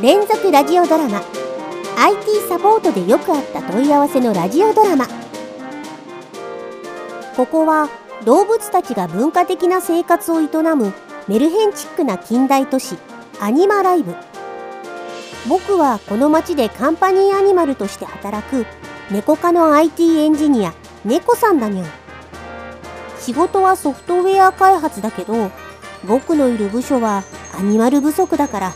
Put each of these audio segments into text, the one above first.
連続ラジオドラマ。IT サポートでよくあった問い合わせのラジオドラマ。ここは動物たちが文化的な生活を営むメルヘンチックな近代都市アニマライブ。僕はこの町でカンパニーアニマルとして働く猫科の IT エンジニア猫さんだにゃん。仕事はソフトウェア開発だけど僕のいる部署はアニマル不足だから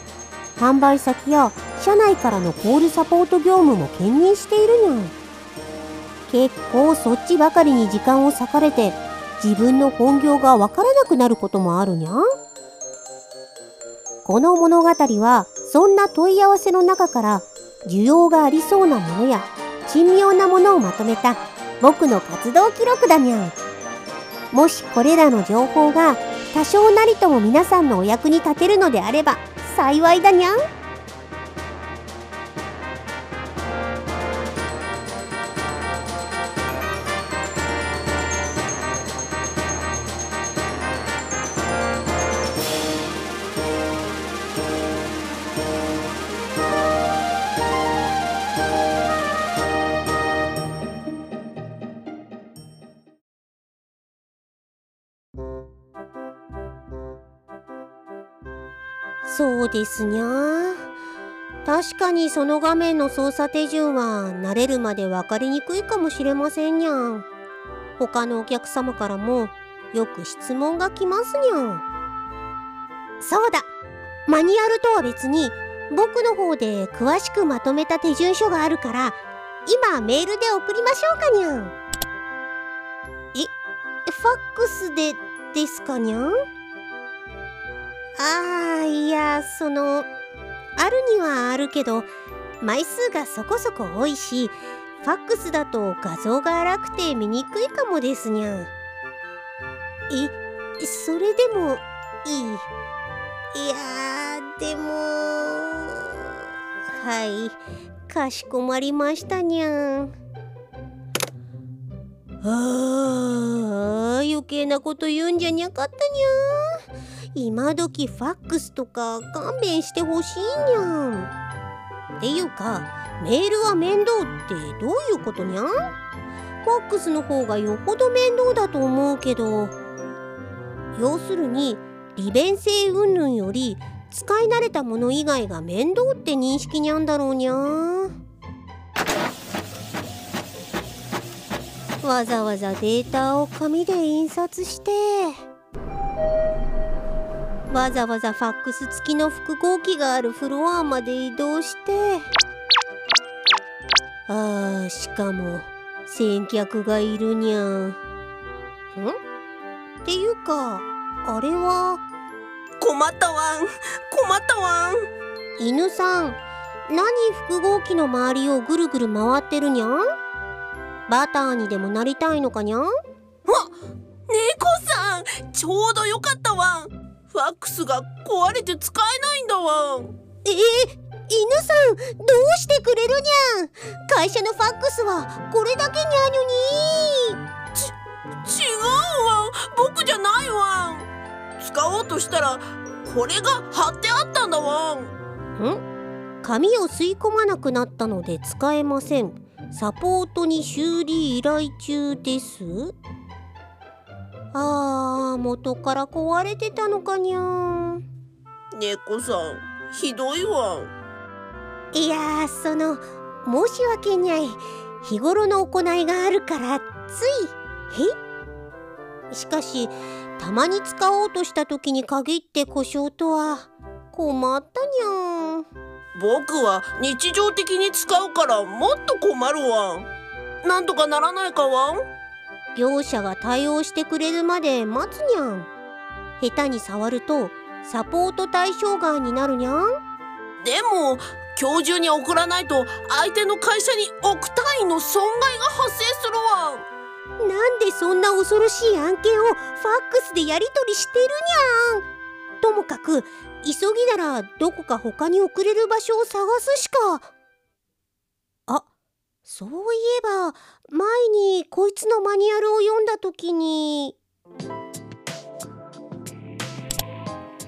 販売先や社内からのコールサポート業務も兼任しているにゃん結構そっちばかりに時間を割かれて自分の本業がわからなくなることもあるにゃ。んこの物語はそんな問い合わせの中から需要がありそうなものや珍妙なものをまとめた僕の活動記録だにゃ。んもしこれらの情報が多少なりとも皆さんのお役に立てるのであれば幸いだにゃん。そうですにゃ確かにその画面の操作手順は慣れるまで分かりにくいかもしれませんにゃん他のお客様からもよく質問が来ますにゃんそうだ。マニュアルとは別に僕の方で詳しくまとめた手順書があるから今メールで送りましょうかにゃんえファックスでですかにゃんああいやそのあるにはあるけど枚数がそこそこ多いしファックスだと画像が荒くて見にくいかもですにゃん。えそれでもいい。いやでもはいかしこまりましたにゃん。あー余計なこと言うんじゃにゃかったにゃん今時ファックスとか勘弁してほしいにゃん。っていうかメールは面倒ってどういうことにゃん？ファックスの方がよほど面倒だと思うけど。要するに利便性云々より使い慣れたもの以外が面倒って認識にゃんだろうにゃわざわざデータを紙で印刷して。わざわざファックス付きの複合機があるフロアまで移動して。あーしかも先客がいるにゃん。ん？っていうかあれは？困ったわん。困ったわん。犬さん何複合機の周りをぐるぐる回ってるにゃん？バターにでもなりたいのかにゃん？わ猫さんちょうどよかったわ。んファックスが壊れて使えないんだわ。えー、犬さんどうしてくれるにゃん？会社のファックスはこれだけにゃに。ち違うわ。僕じゃないわ。使おうとしたらこれが貼ってあったんだわ。ん？紙を吸い込まなくなったので使えませんサポートに修理依頼中です。あー元から壊れてたのかにゃん猫さんひどいわ。いやその申し訳にゃい。日頃の行いがあるからついへしかしたまに使おうとした時に限って故障とは困ったにゃん僕は日常的に使うからもっと困るわ。なんとかならないかわ業者が対応してくれるまで待つにゃん。下手に触るとサポート対象外になるにゃん。でも今日中に送らないと相手の会社に億単位の損害が発生するわ。なんでそんな恐ろしい案件をファックスでやり取りしてるにゃん？ともかく急ぎならどこか他に送れる場所を探すしか。あそういえば前にこいつのマニュアルを読んだ時に。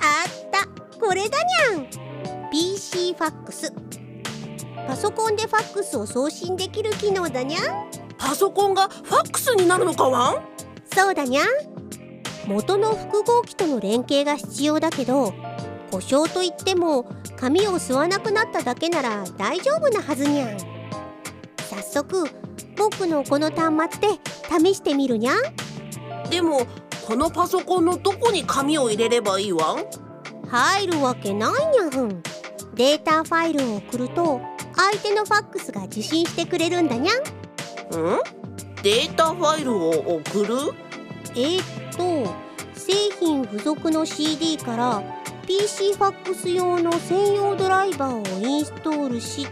あった。これだにゃん。PC ファックス。パソコンでファックスを送信できる機能だにゃパソコンがファックスになるのかワン？そうだにゃ元の複合機との連携が必要だけど故障といっても紙を吸わなくなっただけなら大丈夫なはずにゃん。早速僕のこの端末で試してみるにゃでもこのパソコンのどこに紙を入れればいいわん？入るわけないにゃん。データファイルを送ると相手のファックスが受信してくれるんだにゃん。ん？データファイルを送る？えー、っと製品付属の CD から PC ファックス用の専用ドライバーをインストールし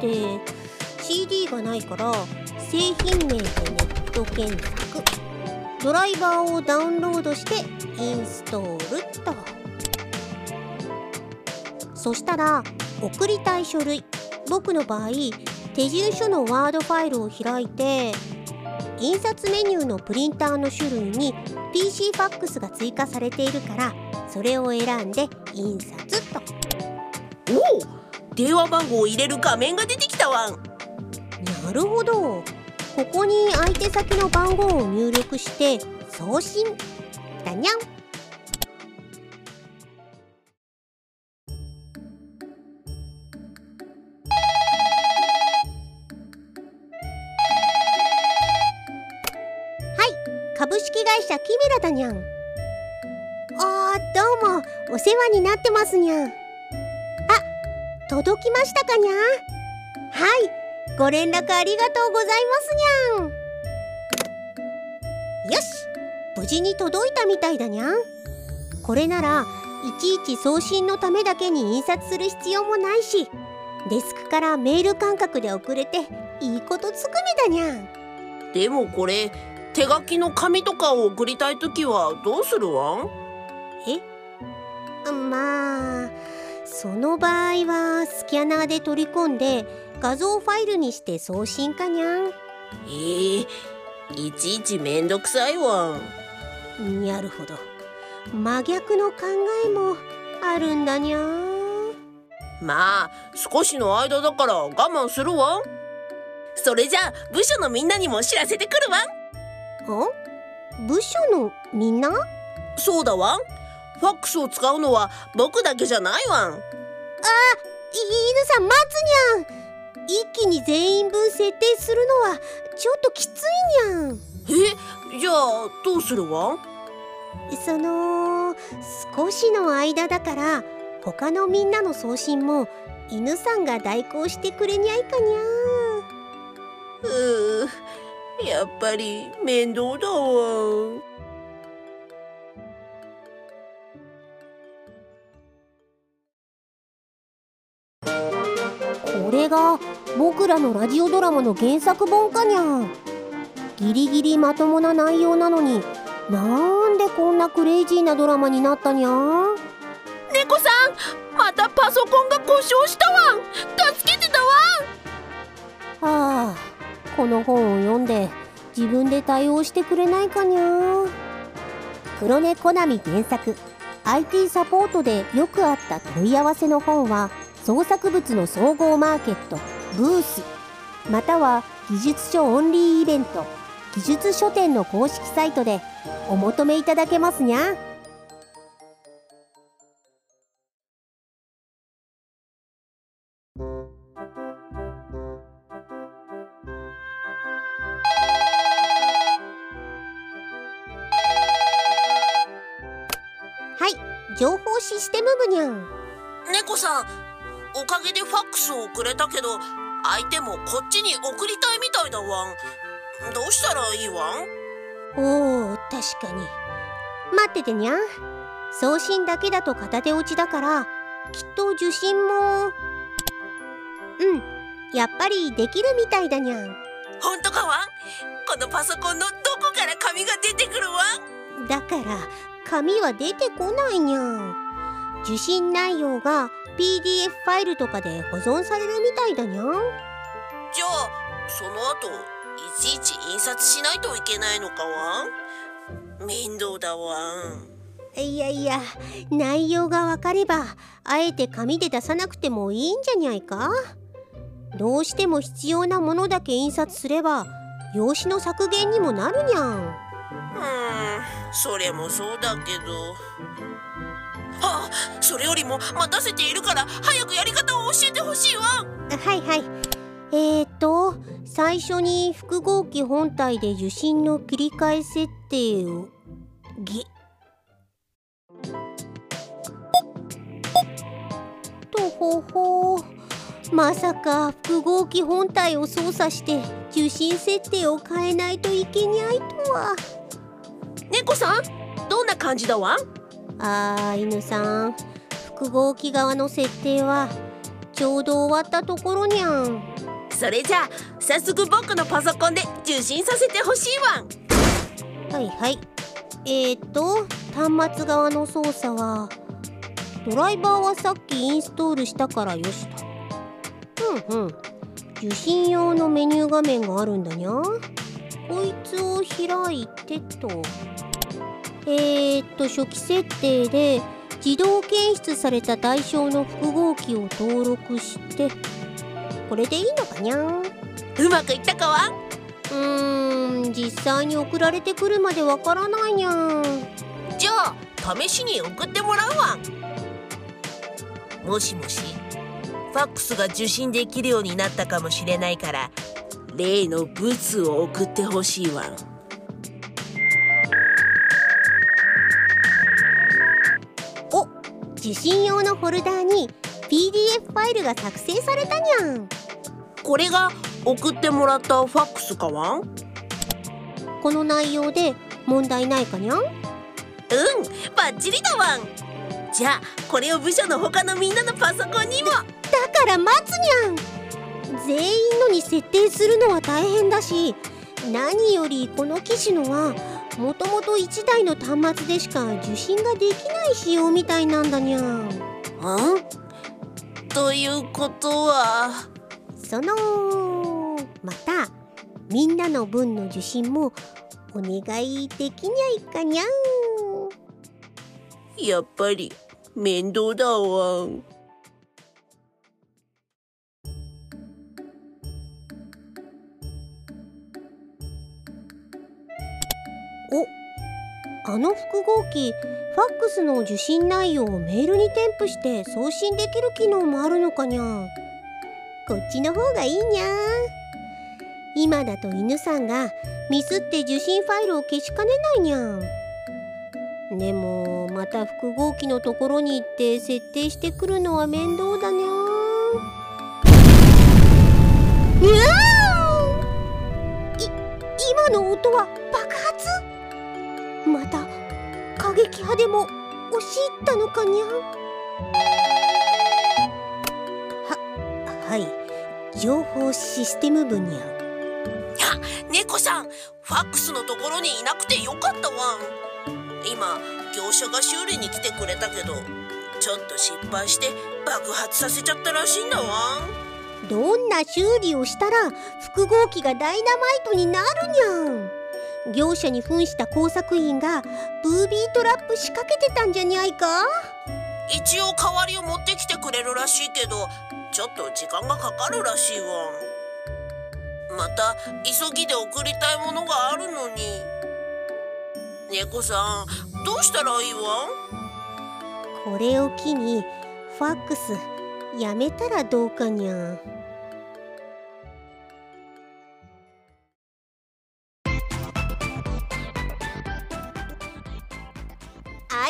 て CD がないから製品名でネット検索。ドライバーをダウンロードしてインストールっと。そしたら送りたい書類。僕の場合手順書のワードファイルを開いて印刷メニューのプリンターの種類に PC ファックスが追加されているからそれを選んで印刷と。おお電話番号を入れる画面が出てきたわ。んなるほど。ここに相手先の番号を入力して送信。だにゃん。はい。株式会社キメラだにゃんお世話になってますにゃん。あ届きましたかにゃはいご連絡ありがとうございますにゃん。よし無事に届いたみたいだにゃん。これならいちいち送信のためだけに印刷する必要もないしデスクからメール感覚で送れていいことつくめだにゃん。でもこれ手書きの紙とかを送りたい時はどうするわん？まあその場合はスキャナーで取り込んで画像ファイルにして送信かにゃん。えー、いちいちめんどくさいわ。んなるほど。真逆の考えもあるんだにゃまあ少しの間だから我慢するわ。それじゃあ部署のみんなにも知らせてくるわ。ん部署のみんな？そうだわファックスを使うのは僕だけじゃないわん。あ犬さん待つにゃん。一気に全員分設定するのはちょっときついにゃん。えじゃあどうするわ？その少しの間だから他のみんなの送信も犬さんが代行してくれにゃいかにゃうーやっぱり面倒だわれが僕らのラジオドラマの原作本かにゃん。ギリギリまともな内容なのになんでこんなクレイジーなドラマになったにゃん。猫さんまたパソコンが故障したわ。ん助けてたわ。んはあこの本を読んで自分で対応してくれないかにゃ黒猫コナミ原作。IT サポートでよくあった問い合わせの本は創作物の総合マーケットブースまたは技術書オンリーイベント技術書店の公式サイトでお求めいただけますにゃ。はい情報システム部にゃん。猫さんおかげでファックスをくれたけど相手もこっちに送りたいみたいだわんどうしたらいいわんおお確かに。待っててにゃん。送信だけだと片手落ちだからきっと受信も。うん。やっぱりできるみたいだにゃん。ほんとかわんこのパソコンのどこから紙が出てくるわんだから紙は出てこないにゃん。受信内容が PDF ファイルとかで保存されるみたいだにゃん。じゃあその後いちいち印刷しないといけないのかわ面倒だわいやいや内容がわかればあえて紙で出さなくてもいいんじゃにゃいか？どうしても必要なものだけ印刷すれば用紙の削減にもなるにゃん。うんそれもそうだけどあそれよりも待たせているから早くやり方を教えてほしいわ。はいはい。えーと最初に複合機本体で受信の切り替え設定を。ぎ。とほほまさか複合機本体を操作して受信設定を変えないといけにゃいとは。猫さんどんな感じだわ？あー犬さん。複合機側の設定はちょうど終わったところにゃん。それじゃあ早速僕のパソコンで受信させてほしいわはいはい。えーと端末側の操作はドライバーはさっきインストールしたからよしと。ふんふん。受信用のメニュー画面があるんだにゃこいつを開いてとえーと初期設定で自動検出された対象の複合機を登録してこれでいいのかにゃんうまくいったかわうーん実際に送られてくるまでわからないにゃんじゃあ試しに送ってもらうわ。もしもしファックスが受信できるようになったかもしれないから例の物を送ってほしいわ受信用のフォルダーに PDF ファイルが作成されたにゃんこれが送ってもらったファックスかわ？んこの内容で問題ないかにゃんうんバッチリだわん。じゃあこれを部署の他のみんなのパソコンにも。だから待つにゃん全員のに設定するのは大変だし何よりこの機種のはもともと1台の端末でしか受信ができない仕様みたいなんだにゃん。ん？ということは？そのまたみんなの分の受信もお願いできにゃいかにゃん。やっぱり面倒だわんあの複合機ファックスの受信内容をメールに添付して送信できる機能もあるのかにゃ。こっちの方がいいにゃ今だと犬さんがミスって受信ファイルを消しかねないにゃでもまた複合機のところに行って設定してくるのは面倒だにゃい今の音は過激派でも押し入ったのかにゃん？ははい。情報システム部にゃん。猫さんファックスのところにいなくてよかったわん。今業者が修理に来てくれたけどちょっと失敗して爆発させちゃったらしいんだわん。どんな修理をしたら複合機がダイナマイトになるにゃん業者に扮した工作員がブービートラップ仕掛けてたんじゃにゃいか？一応代わりを持ってきてくれるらしいけどちょっと時間がかかるらしいわ。また急ぎで送りたいものがあるのに。猫さんどうしたらいいわ？これを機にファックスやめたらどうかにゃ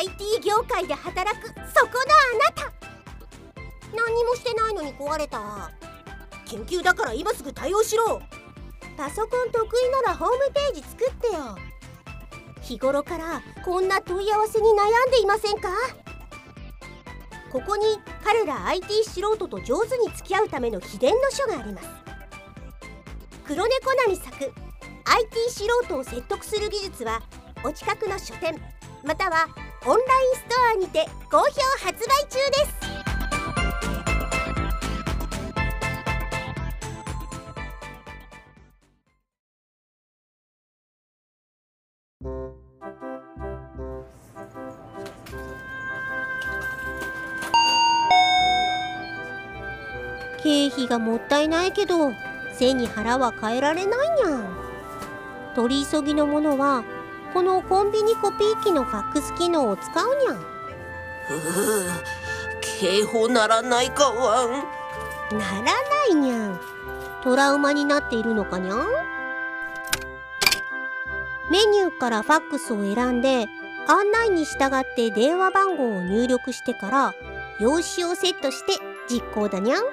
IT 業界で働くそこのあなた。何もしてないのに壊れた。研究だから今すぐ対応しろ。パソコン得意ならホームページ作ってよ。日頃からこんな問い合わせに悩んでいませんか？ここに彼ら IT 素人と上手に付き合うための秘伝の書があります。黒猫なに作。IT 素人を説得する技術はお近くの書店またはオンラインストアにて好評発売中です。経費がもったいないけど背に腹は変えられないにゃん。取り急ぎのものはこのコンビニコピー機のファックス機能を使うにゃん。ふう警報ならないかワンならないにゃん。トラウマになっているのかにゃん？メニューからファックスを選んで案内に従って電話番号を入力してから用紙をセットして実行だにゃん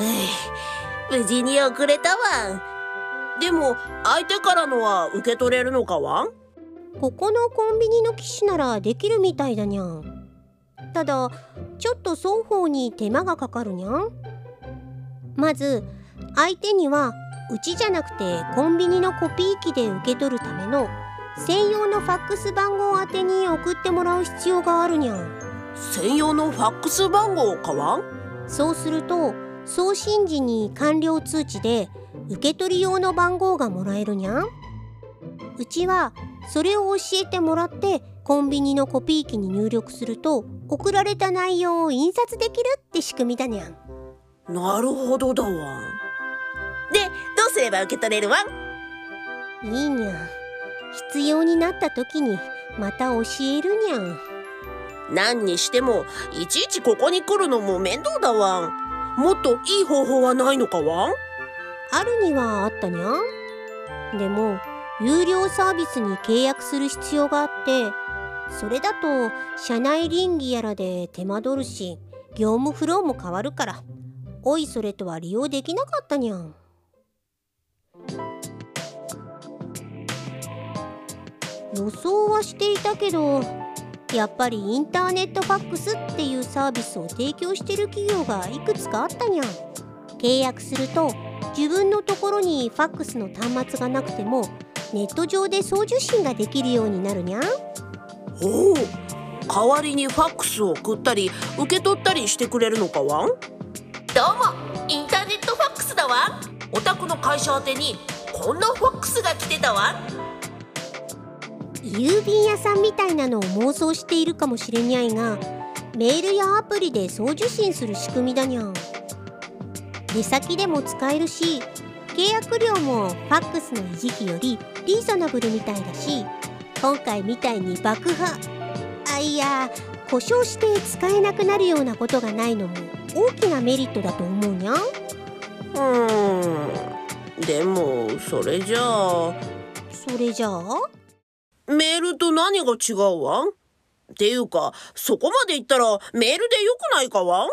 無事に遅れたわ。でも相手からのは受け取れるのかわ？ここのコンビニの機種ならできるみたいだにゃん。ただちょっと双方に手間がかかるにゃん。まず相手にはうちじゃなくてコンビニのコピー機で受け取るための専用のファックス番号宛てに送ってもらう必要があるにゃん。専用のファックス番号かわ？そうすると送信時に完了通知で受け取り用の番号がもらえるにゃん？うちはそれを教えてもらってコンビニのコピー機に入力すると送られた内容を印刷できるって仕組みだにゃん。なるほどだわ。でどうすれば受け取れるわいいにゃん。必要になった時にまた教えるにゃん。何にしてもいちいちここに来るのも面倒だわもっといい方法はないのかわ？あるにはあったにゃん。でも有料サービスに契約する必要があってそれだと社内倫理やらで手間取るし業務フローも変わるから。おいそれとは利用できなかったにゃん。予想はしていたけどやっぱりインターネットファックスっていうサービスを提供してる企業がいくつかあったにゃん。契約すると自分のところにファックスの端末がなくてもネット上で送受信ができるようになるにゃん。おお代わりにファックスを送ったり受け取ったりしてくれるのかわどうもインターネットファックスだわ。お宅の会社宛てにこんなファックスが来てたわ郵便屋さんみたいなのを妄想しているかもしれにゃいがメールやアプリで送受信する仕組みだにゃん。出先でも使えるし契約料もファックスの維持費よりリーズナブルみたいだし今回みたいに爆破あいや故障して使えなくなるようなことがないのも大きなメリットだと思うにゃん。うーん。でもそれじゃあ。それじゃあ？メールと何が違うわ？っていうかそこまで言ったらメールでよくないかわ？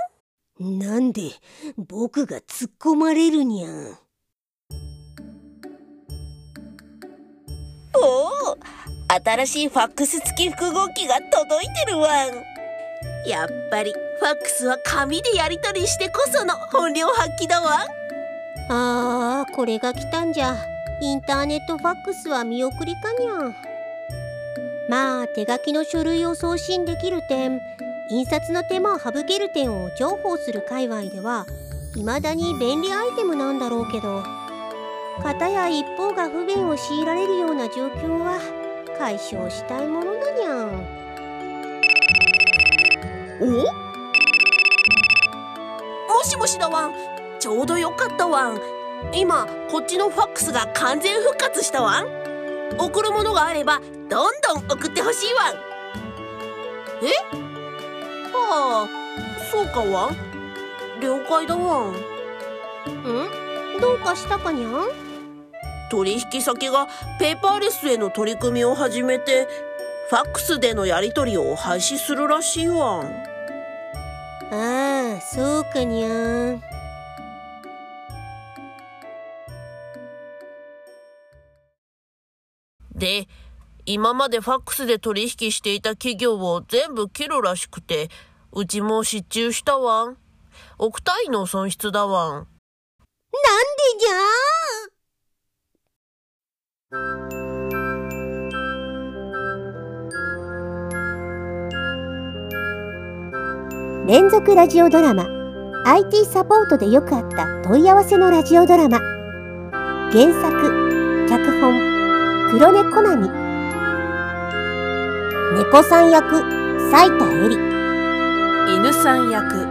なんで僕が突っ込まれるにゃんおお新しいファックス付き複合機が届いてるわ。んやっぱりファックスは紙でやり取りしてこその本領発揮だわ。あーこれが来たんじゃ。インターネットファックスは見送りかにゃまあ手書きの書類を送信できる点印刷の手間を省ける点を重宝する界隈では未だに便利アイテムなんだろうけど片や一方が不便を強いられるような状況は解消したいものだにゃん。お？もしもしだわ。んちょうどよかったわ。ん今こっちのファックスが完全復活したわ。ん送るものがあればどんどん送ってほしいわ。んえ？はあそうかわん。了解だわん。ん？どうかしたかにゃん？取引先がペーパーレスへの取り組みを始めてファックスでのやり取りを廃止するらしいわん。ああそうかにゃん。で今までファックスで取引していた企業を全部切るらしくてうちも失注したわん。億単位の損失だわん。なんでじゃー？連続ラジオドラマ。IT サポートでよくあった問い合わせのラジオドラマ。原作脚本黒猫ナミ猫さん役斉田恵里。犬さん役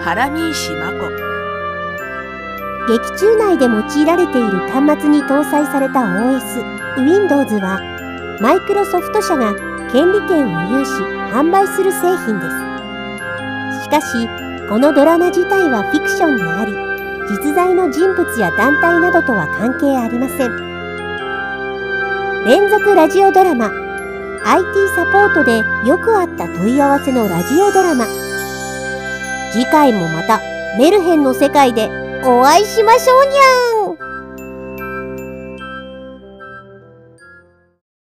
原見石真子。劇中内で用いられている端末に搭載された OS Windows はマイクロソフト社が権利権を有し販売する製品です。しかしこのドラマ自体はフィクションであり実在の人物や団体などとは関係ありません。連続ラジオドラマ IT サポートでよくあった問い合わせのラジオドラマ。次回もまたメルヘンの世界でお会いしましょうにゃん